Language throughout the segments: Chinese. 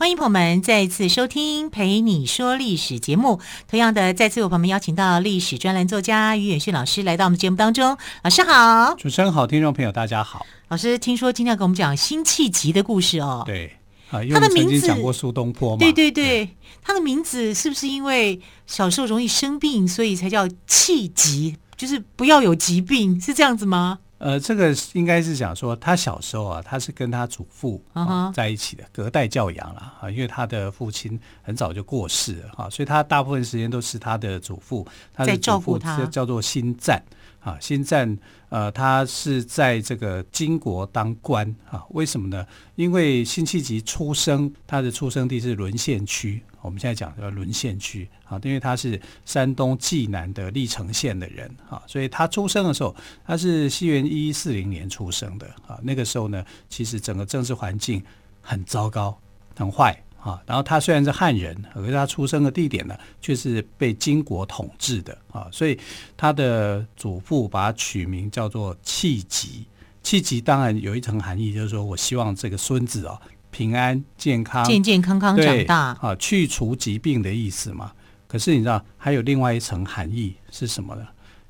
欢迎朋友们再次收听《陪你说历史》节目。同样的，再次有朋友们邀请到历史专栏作家于远逊老师来到我们节目当中。老师好，主持人好，听众朋友大家好。老师听说今天要给我们讲辛弃疾的故事哦。对啊，因为他的名字讲过苏东坡嘛。对对对，对他的名字是不是因为小时候容易生病，所以才叫弃疾？就是不要有疾病，是这样子吗？呃，这个应该是讲说，他小时候啊，他是跟他祖父啊在一起的，隔代教养了啊，因为他的父亲很早就过世了哈，所以他大部分时间都是他的祖父，他的祖父叫叫做新赞啊，辛赞呃，他是在这个金国当官啊，为什么呢？因为辛弃疾出生，他的出生地是沦陷区。我们现在讲的沦陷区啊，因为他是山东济南的历城县的人啊，所以他出生的时候，他是西元一一四零年出生的啊。那个时候呢，其实整个政治环境很糟糕、很坏啊。然后他虽然是汉人，可是他出生的地点呢，却是被金国统治的啊。所以他的祖父把他取名叫做弃疾。弃疾当然有一层含义，就是说我希望这个孙子啊。平安健康，健健康康长大啊，去除疾病的意思嘛。可是你知道还有另外一层含义是什么呢？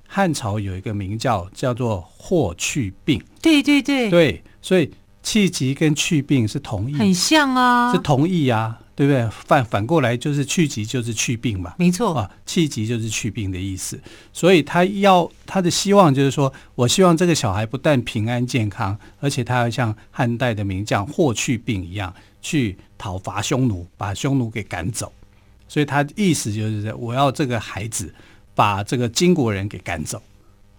汉朝有一个名叫叫做霍去病，对对对对，所以弃疾跟去病是同义，很像啊，是同义啊。对不对？反反过来就是去疾就是去病嘛，没错啊，气急就是去病的意思。所以他要他的希望就是说，我希望这个小孩不但平安健康，而且他要像汉代的名将霍去病一样，去讨伐匈奴，把匈奴给赶走。所以他意思就是我要这个孩子把这个金国人给赶走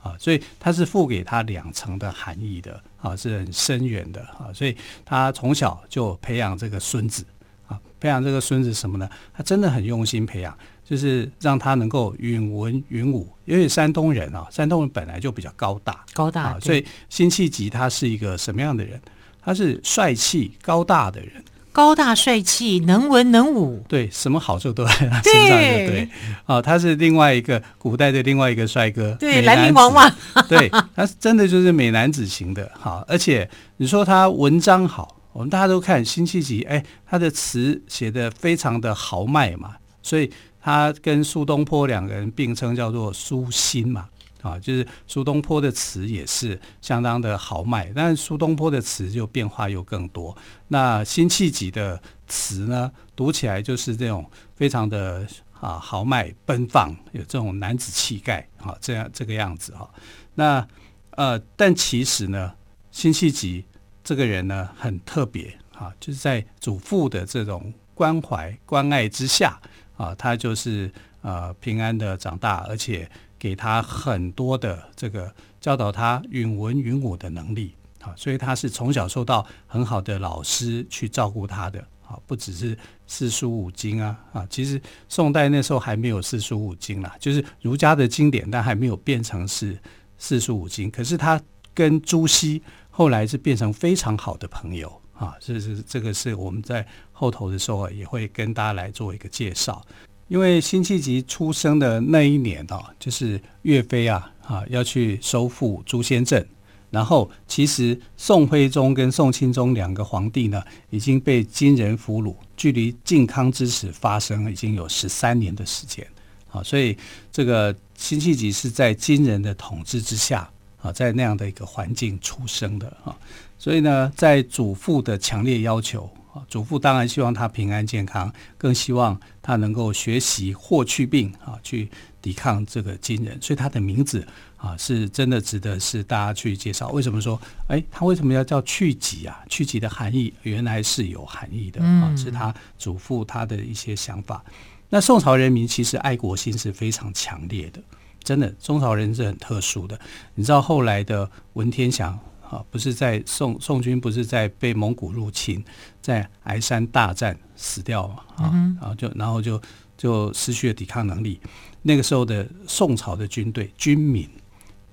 啊。所以他是赋给他两层的含义的啊，是很深远的啊。所以他从小就培养这个孙子啊。培养这个孙子什么呢？他真的很用心培养，就是让他能够允文允武。因为山东人啊，山东人本来就比较高大，高大，啊所以辛弃疾他是一个什么样的人？他是帅气高大的人，高大帅气，能文能武，对，什么好处都在他身上，对对。啊，他是另外一个古代的另外一个帅哥，对，兰陵王嘛，对，他真的就是美男子型的。好，而且你说他文章好。我们大家都看辛弃疾，哎，他的词写得非常的豪迈嘛，所以他跟苏东坡两个人并称叫做苏辛嘛，啊，就是苏东坡的词也是相当的豪迈，但是苏东坡的词就变化又更多。那辛弃疾的词呢，读起来就是这种非常的啊豪迈奔放，有这种男子气概啊，这样这个样子哈。那呃，但其实呢，辛弃疾。这个人呢，很特别啊，就是在祖父的这种关怀关爱之下啊，他就是呃平安的长大，而且给他很多的这个教导他允文允武的能力啊，所以他是从小受到很好的老师去照顾他的啊，不只是四书五经啊啊，其实宋代那时候还没有四书五经啦，就是儒家的经典，但还没有变成是四书五经，可是他跟朱熹。后来是变成非常好的朋友啊，这是这个是我们在后头的时候也会跟大家来做一个介绍。因为辛弃疾出生的那一年啊，就是岳飞啊啊要去收复朱仙镇，然后其实宋徽宗跟宋钦宗两个皇帝呢已经被金人俘虏，距离靖康之耻发生已经有十三年的时间啊，所以这个辛弃疾是在金人的统治之下。啊，在那样的一个环境出生的啊，所以呢，在祖父的强烈要求啊，祖父当然希望他平安健康，更希望他能够学习霍去病啊，去抵抗这个金人。所以他的名字啊，是真的值得是大家去介绍。为什么说，哎，他为什么要叫去疾啊？去疾的含义原来是有含义的啊，是他祖父他的一些想法。那宋朝人民其实爱国心是非常强烈的。真的，宋朝人是很特殊的。你知道后来的文天祥啊，不是在宋宋军不是在被蒙古入侵，在崖山大战死掉嘛啊，然后就然后就就失去了抵抗能力。那个时候的宋朝的军队军民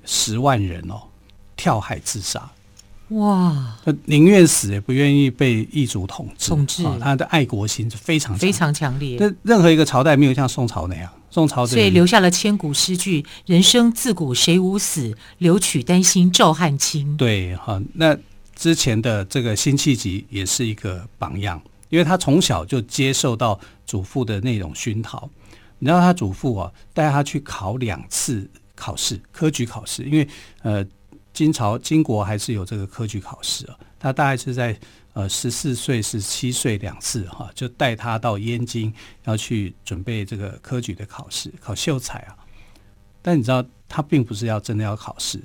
十万人哦，跳海自杀。哇！他宁愿死也不愿意被异族统治。统治，他的爱国心是非常非常强烈。那任何一个朝代没有像宋朝那样，宋朝所以留下了千古诗句：“人生自古谁无死，留取丹心照汗青。”对，哈。那之前的这个辛弃疾也是一个榜样，因为他从小就接受到祖父的那种熏陶。你知道他祖父啊，带他去考两次考试，科举考试，因为呃。金朝、金国还是有这个科举考试啊。他大概是在呃十四岁、十七岁两次哈，就带他到燕京，要去准备这个科举的考试，考秀才啊。但你知道，他并不是要真的要考试，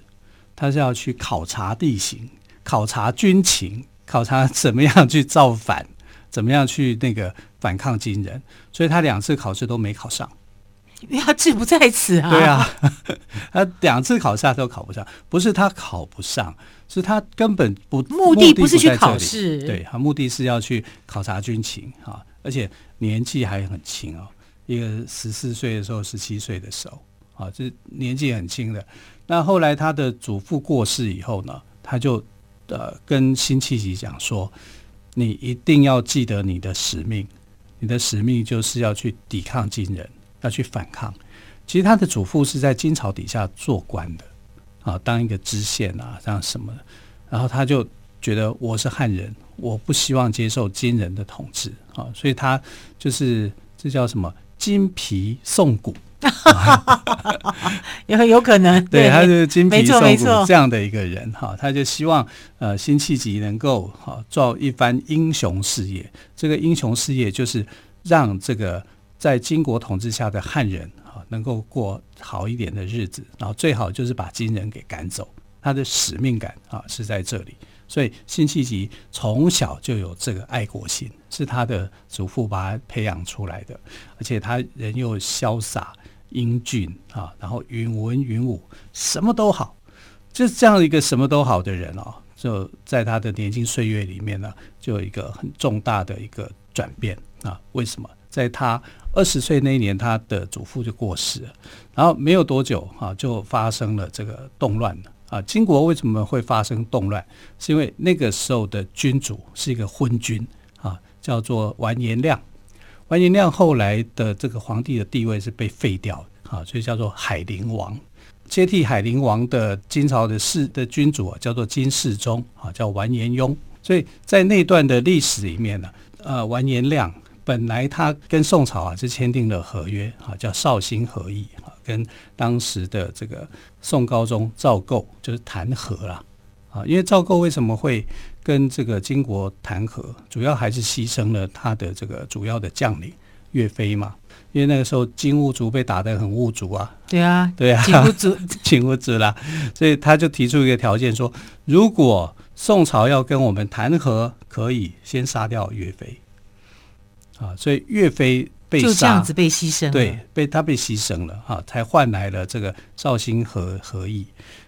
他是要去考察地形、考察军情、考察怎么样去造反、怎么样去那个反抗金人。所以他两次考试都没考上。因为他志不在此啊！对啊，他两次考试他都考不上，不是他考不上，是他根本不目的不是去考试，对，他目的是要去考察军情啊，而且年纪还很轻哦，一个十四岁的时候，十七岁的时候啊，这年纪很轻的。那后来他的祖父过世以后呢，他就呃跟辛弃疾讲说：“你一定要记得你的使命，你的使命就是要去抵抗金人。”要去反抗，其实他的祖父是在金朝底下做官的，啊，当一个知县啊，这样什么的，然后他就觉得我是汉人，我不希望接受金人的统治啊，所以他就是这叫什么金皮宋骨，也很有可能，对，他是金皮宋骨这样的一个人哈，他就希望呃辛弃疾能够哈做一番英雄事业，这个英雄事业就是让这个。在金国统治下的汉人哈，能够过好一点的日子，然后最好就是把金人给赶走。他的使命感啊是在这里，所以辛弃疾从小就有这个爱国心，是他的祖父把他培养出来的。而且他人又潇洒英俊啊，然后允文允武，什么都好，就这样一个什么都好的人哦，就在他的年轻岁月里面呢，就有一个很重大的一个转变啊。为什么？在他二十岁那一年，他的祖父就过世了，然后没有多久啊，就发生了这个动乱了啊。金国为什么会发生动乱？是因为那个时候的君主是一个昏君啊，叫做完颜亮。完颜亮后来的这个皇帝的地位是被废掉的啊，所以叫做海陵王。接替海陵王的金朝的世的君主啊，叫做金世宗啊，叫完颜雍。所以在那段的历史里面呢，呃，完颜亮。本来他跟宋朝啊是签订了合约啊，叫绍兴和议啊，跟当时的这个宋高宗赵构就是谈和了啊。因为赵构为什么会跟这个金国谈和，主要还是牺牲了他的这个主要的将领岳飞嘛。因为那个时候金兀术被打得很无助啊，对啊，对啊，紧不足，紧不足了，所以他就提出一个条件说，如果宋朝要跟我们谈和，可以先杀掉岳飞。啊，所以岳飞被杀，就这样子被牺牲了，对，被他被牺牲了哈，才换来了这个绍兴和和议。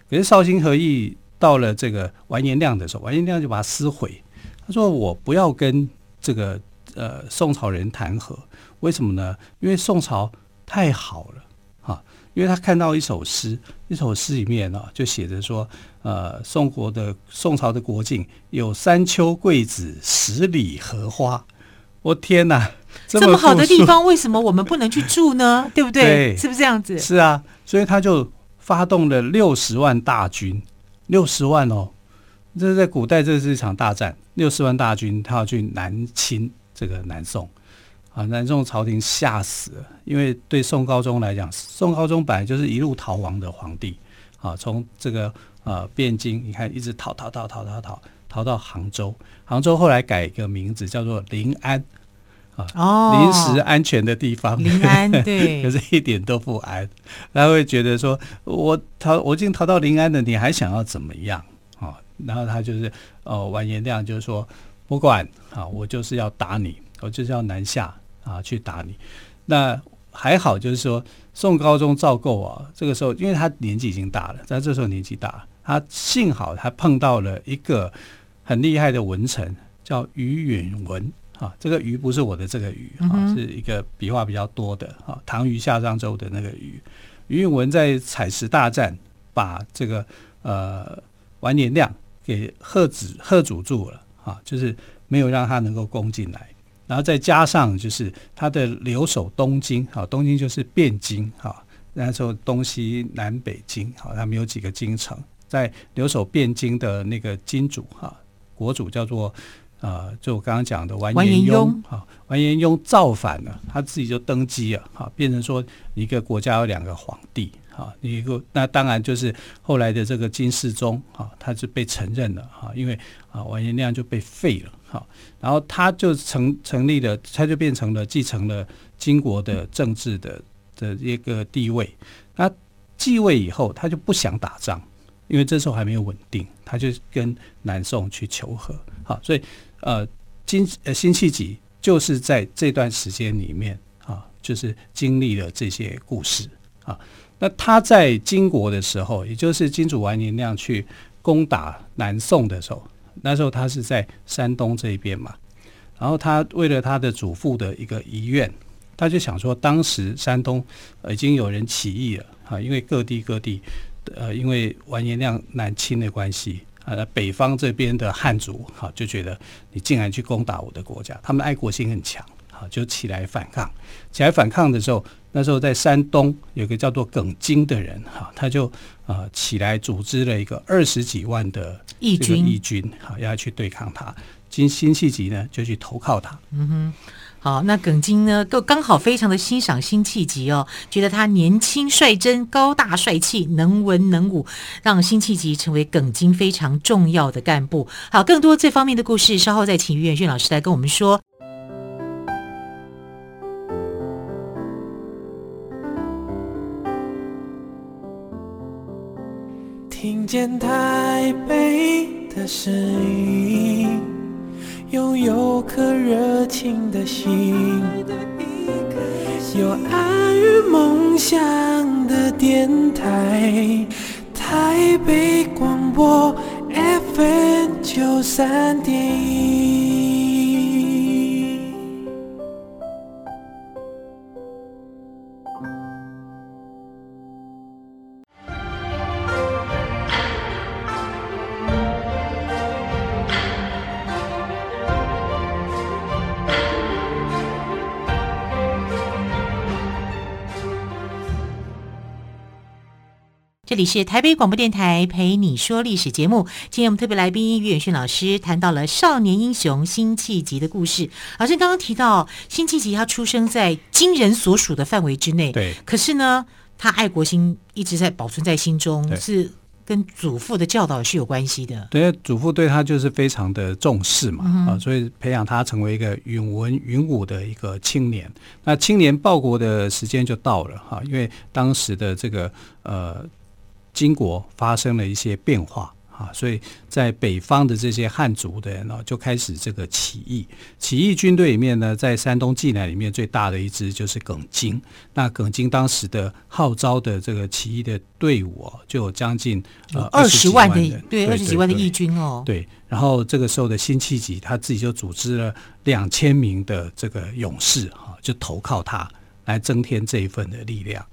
可是绍兴和议到了这个完颜亮的时候，完颜亮就把它撕毁。他说：“我不要跟这个呃宋朝人谈和，为什么呢？因为宋朝太好了哈，因为他看到一首诗，一首诗里面呢就写着说，呃，宋国的宋朝的国境有三秋桂子，十里荷花。”我天哪，这么，这么好的地方，为什么我们不能去住呢？对不对？对，是不是这样子？是啊，所以他就发动了六十万大军，六十万哦，这是在古代，这是一场大战。六十万大军，他要去南侵这个南宋啊！南宋朝廷吓死了，因为对宋高宗来讲，宋高宗本来就是一路逃亡的皇帝啊，从这个呃汴京，你看一直逃逃逃逃逃逃。逃到杭州，杭州后来改一个名字叫做临安，啊，哦，临时安全的地方。临安对，可是一点都不安。他会觉得说，我逃，我已经逃到临安了，你还想要怎么样啊？然后他就是，哦，完颜亮就是说，不管啊，我就是要打你，我就是要南下啊，去打你。那还好，就是说宋高宗赵构啊，这个时候因为他年纪已经大了，在这时候年纪大，他幸好他碰到了一个很厉害的文臣，叫于允文啊。这个鱼不是我的这个鱼啊，是一个笔画比较多的啊。唐虞夏商周的那个鱼。于允文在采石大战把这个呃完颜亮给喝止喝阻住了啊，就是没有让他能够攻进来。然后再加上就是他的留守东京啊，东京就是汴京啊，那时候东西南北京啊，他们有几个京城，在留守汴京的那个金主哈，国主叫做呃，就我刚刚讲的完颜雍啊，完颜雍造反了，他自己就登基了哈，变成说一个国家有两个皇帝啊，一个那当然就是后来的这个金世宗啊，他是被承认了哈，因为啊完颜亮就被废了。哈，然后他就成成立了，他就变成了继承了金国的政治的的一个地位。那继位以后，他就不想打仗，因为这时候还没有稳定，他就跟南宋去求和。好，所以呃，辛呃辛弃疾就是在这段时间里面啊，就是经历了这些故事啊。那他在金国的时候，也就是金主完颜亮去攻打南宋的时候。那时候他是在山东这一边嘛，然后他为了他的祖父的一个遗愿，他就想说，当时山东已经有人起义了啊，因为各地各地呃，因为完颜亮南侵的关系啊，北方这边的汉族哈就觉得你竟然去攻打我的国家，他们爱国心很强。就起来反抗，起来反抗的时候，那时候在山东有个叫做耿京的人，哈，他就呃起来组织了一个二十几万的义军，义军，好要去对抗他。金辛弃疾呢就去投靠他。嗯哼，好，那耿京呢都刚好非常的欣赏辛弃疾哦，觉得他年轻率真、高大帅气、能文能武，让辛弃疾成为耿京非常重要的干部。好，更多这方面的故事，稍后再请于远逊老师来跟我们说。听见台北的声音，拥有颗热情的心，有爱与梦想的电台，台北广播 FM 九三点一。这里是台北广播电台陪你说历史节目。今天我们特别来宾于远逊老师谈到了少年英雄辛弃疾的故事。老师刚刚提到辛弃疾他出生在金人所属的范围之内，对。可是呢，他爱国心一直在保存在心中，是跟祖父的教导是有关系的。对，祖父对他就是非常的重视嘛，啊，所以培养他成为一个允文允武的一个青年。那青年报国的时间就到了哈，因为当时的这个呃。金国发生了一些变化啊，所以在北方的这些汉族的人呢，就开始这个起义。起义军队里面呢，在山东济南里面最大的一支就是耿京。那耿京当时的号召的这个起义的队伍哦，就有将近呃二十万的对二十几万的义军哦。对，然后这个时候的辛弃疾他自己就组织了两千名的这个勇士哈，就投靠他来增添这一份的力量。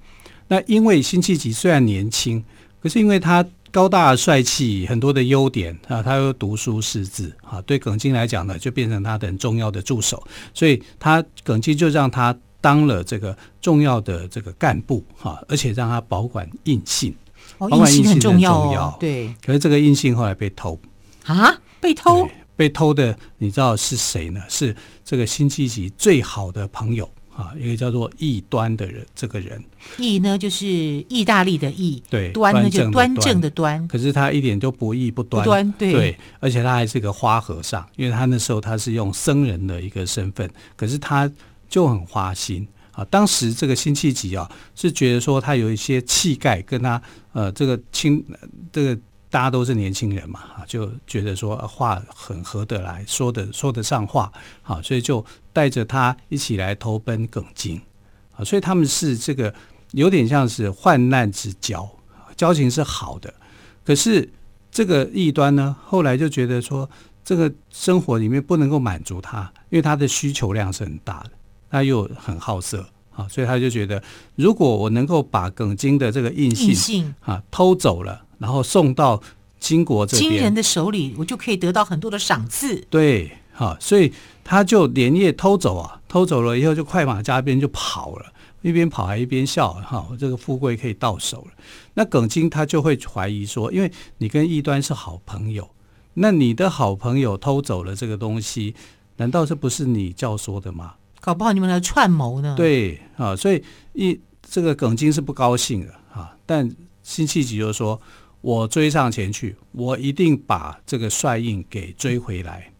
那因为辛弃疾虽然年轻。可是因为他高大帅气，很多的优点啊，他又读书识字啊，对耿京来讲呢，就变成他的很重要的助手，所以他耿京就让他当了这个重要的这个干部哈，而且让他保管印信，哦，保管印信很重要，哦，对。可是这个印信后来被偷啊，被偷？被偷的，你知道是谁呢？是这个辛弃疾最好的朋友。啊，一个叫做异端的人，这个人，异呢就是意大利的异，对，端呢就端正的端。可是他一点都不异不端，不端对，对，而且他还是个花和尚，因为他那时候他是用僧人的一个身份，可是他就很花心啊。当时这个辛弃疾啊，是觉得说他有一些气概，跟他呃这个清这个。大家都是年轻人嘛，就觉得说话很合得来，说的说得上话，好，所以就带着他一起来投奔耿京，啊，所以他们是这个有点像是患难之交，交情是好的。可是这个异端呢，后来就觉得说，这个生活里面不能够满足他，因为他的需求量是很大的，他又很好色啊，所以他就觉得，如果我能够把耿京的这个印信，信啊偷走了，然后送到金国这边，金人的手里，我就可以得到很多的赏赐。对，哈，所以他就连夜偷走啊，偷走了以后就快马加鞭就跑了。一边跑还一边笑，哈，这个富贵可以到手了。那耿京他就会怀疑说，因为你跟异端是好朋友，那你的好朋友偷走了这个东西，难道这不是你教唆的吗？搞不好你们来串谋呢？对，啊，所以一这个耿京是不高兴的啊。但辛弃疾就说：“我追上前去，我一定把这个帅印给追回来。”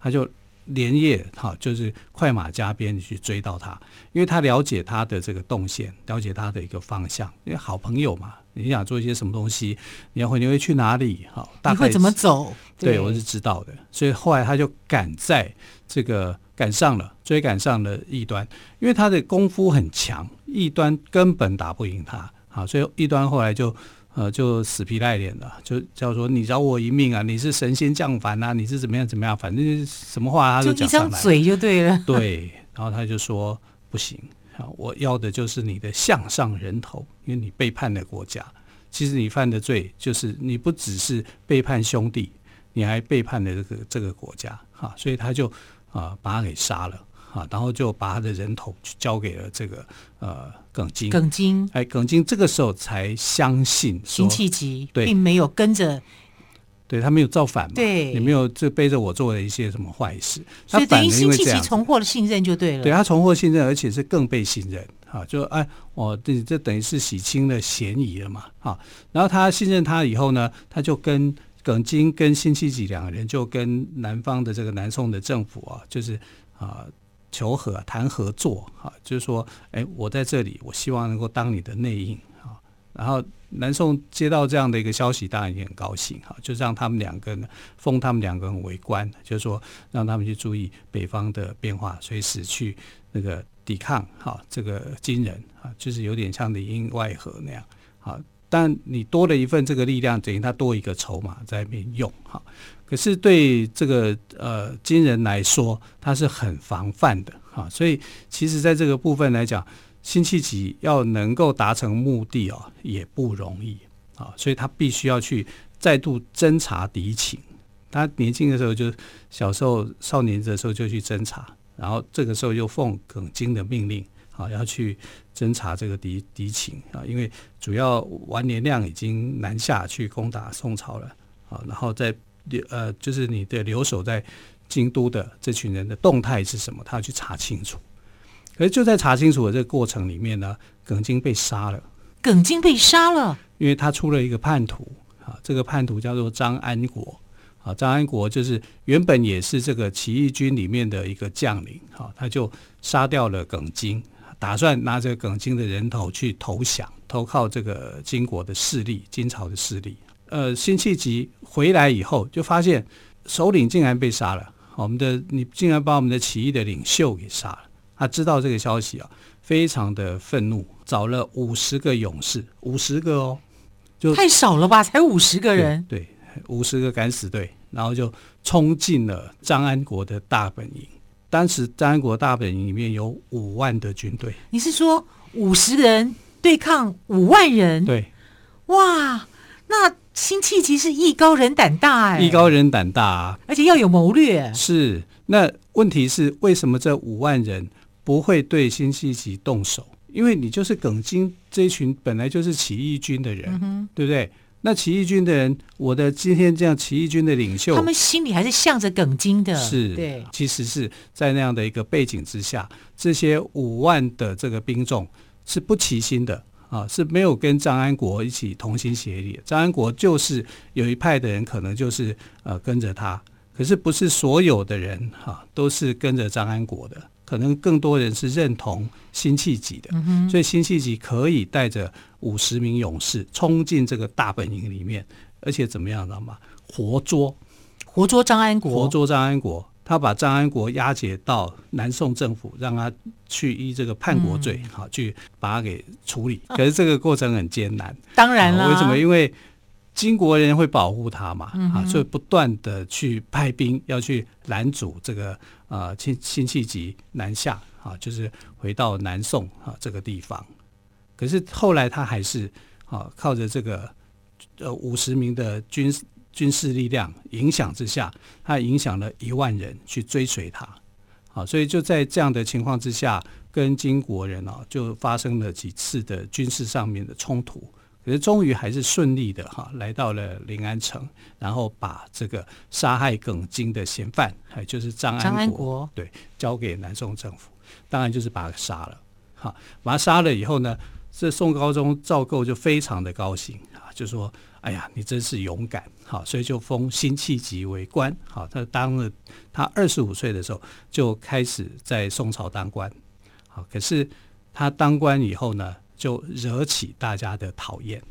他就。连夜哈，就是快马加鞭去追到他，因为他了解他的这个动线，了解他的一个方向。因为好朋友嘛，你想做一些什么东西，你要会你会去哪里？哈，大概你会怎么走？对，对我是知道的。所以后来他就赶在这个赶上了，追赶上了异端，因为他的功夫很强，异端根本打不赢他。好，所以异端后来就。呃，就死皮赖脸的，就叫做你饶我一命啊！你是神仙降凡啊！你是怎么样怎么样？反正什么话他都讲上来。就一张嘴就对了。对，然后他就说不行啊！我要的就是你的项上人头，因为你背叛了国家。其实你犯的罪就是你不只是背叛兄弟，你还背叛了这个这个国家哈！所以他就啊把他给杀了。啊，然后就把他的人头交给了这个呃耿京。耿京，哎，耿京这个时候才相信辛弃疾并没有跟着，对他没有造反嘛，对，也没有就背着我做了一些什么坏事，所以等于辛弃疾重获了信任就对了。对他重获信任，而且是更被信任啊，就哎，我这这等于是洗清了嫌疑了嘛，啊，然后他信任他以后呢，他就跟耿京跟辛弃疾两个人就跟南方的这个南宋的政府啊，就是啊。求和谈合作，哈，就是说，哎，我在这里，我希望能够当你的内应，啊，然后南宋接到这样的一个消息，当然也很高兴，哈，就让他们两个呢，封他们两个人为官，就是说，让他们去注意北方的变化，随时去那个抵抗，哈，这个金人，啊，就是有点像里应外合那样，好，但你多了一份这个力量，等于他多一个筹码在那边用，哈。可是对这个呃金人来说，他是很防范的哈，所以其实在这个部分来讲，辛弃疾要能够达成目的哦，也不容易啊，所以他必须要去再度侦察敌情。他年轻的时候就小时候少年的时候就去侦察，然后这个时候又奉耿京的命令啊，要去侦查这个敌敌情啊，因为主要完颜亮已经南下去攻打宋朝了啊，然后在。留呃，就是你的留守在京都的这群人的动态是什么？他要去查清楚。可是就在查清楚的这个过程里面呢，耿京被杀了。耿京被杀了，因为他出了一个叛徒啊，这个叛徒叫做张安国啊。张安国就是原本也是这个起义军里面的一个将领啊，他就杀掉了耿京，打算拿着耿京的人头去投降，投靠这个金国的势力，金朝的势力。呃，辛弃疾回来以后，就发现首领竟然被杀了。我们的你竟然把我们的起义的领袖给杀了。他知道这个消息啊，非常的愤怒，找了五十个勇士，五十个哦，就太少了吧？才五十个人？对，五十个敢死队，然后就冲进了张安国的大本营。当时张安国大本营里面有五万的军队。你是说五十人对抗五万人？对，哇，那。辛弃疾是艺高人胆大哎，艺高人胆大啊，而且要有谋略。是，那问题是为什么这五万人不会对辛弃疾动手？因为你就是耿京这一群本来就是起义军的人，嗯、对不对？那起义军的人，我的今天这样起义军的领袖，他们心里还是向着耿京的。是，对，其实是在那样的一个背景之下，这些五万的这个兵众是不齐心的。啊，是没有跟张安国一起同心协力。张安国就是有一派的人，可能就是呃跟着他，可是不是所有的人哈、啊、都是跟着张安国的，可能更多人是认同辛弃疾的。嗯、所以辛弃疾可以带着五十名勇士冲进这个大本营里面，而且怎么样，知道吗？活捉，活捉张安国，活捉张安国。他把张安国押解到南宋政府，让他去依这个叛国罪，好、嗯、去把他给处理。可是这个过程很艰难，当然了。为什么？因为金国人会保护他嘛，嗯、啊，所以不断的去派兵要去拦阻这个呃辛辛弃疾南下啊，就是回到南宋啊这个地方。可是后来他还是啊靠着这个呃五十名的军军事力量影响之下，他影响了一万人去追随他。啊，所以就在这样的情况之下，跟金国人啊就发生了几次的军事上面的冲突。可是终于还是顺利的哈，来到了临安城，然后把这个杀害耿京的嫌犯，还就是张安国，安国对，交给南宋政府，当然就是把他杀了。哈，把他杀了以后呢，这宋高宗赵构就非常的高兴啊，就说：“哎呀，你真是勇敢！”好，所以就封辛弃疾为官。好，他当了他二十五岁的时候就开始在宋朝当官。好，可是他当官以后呢，就惹起大家的讨厌。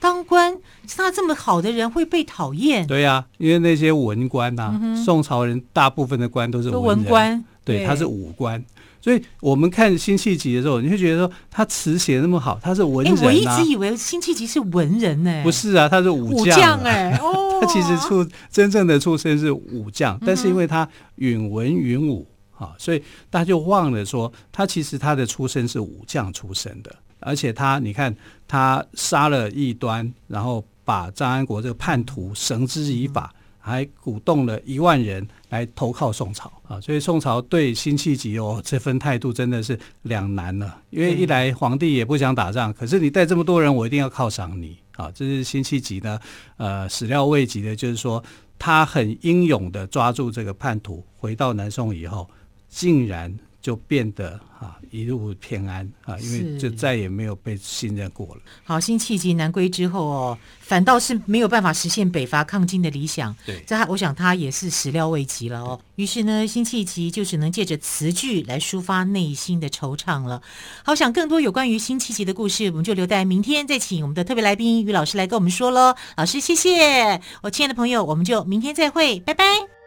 当官，他这么好的人会被讨厌？对呀、啊，因为那些文官呐、啊，嗯、宋朝人大部分的官都是文，文官，对，他是武官。所以我们看辛弃疾的时候，你会觉得说他词写那么好，他是文人、啊。我一直以为辛弃疾是文人呢、欸，不是啊，他是武将哎、欸。哦，他其实出真正的出身是武将，嗯、但是因为他允文允武啊，所以大家就忘了说他其实他的出身是武将出身的。而且他，你看，他杀了异端，然后把张安国这个叛徒绳之以法，还鼓动了一万人来投靠宋朝啊！所以宋朝对辛弃疾哦这份态度真的是两难了，因为一来皇帝也不想打仗，可是你带这么多人，我一定要犒赏你啊！这是辛弃疾呢，呃，始料未及的，就是说他很英勇的抓住这个叛徒，回到南宋以后，竟然。就变得啊一路平安啊，因为就再也没有被信任过了。好，辛弃疾南归之后哦，反倒是没有办法实现北伐抗金的理想。对，这他我想他也是始料未及了哦。于是呢，辛弃疾就只能借着词句来抒发内心的惆怅了。好，想更多有关于辛弃疾的故事，我们就留待明天再请我们的特别来宾于老师来跟我们说喽。老师，谢谢。我亲爱的朋友，我们就明天再会，拜拜。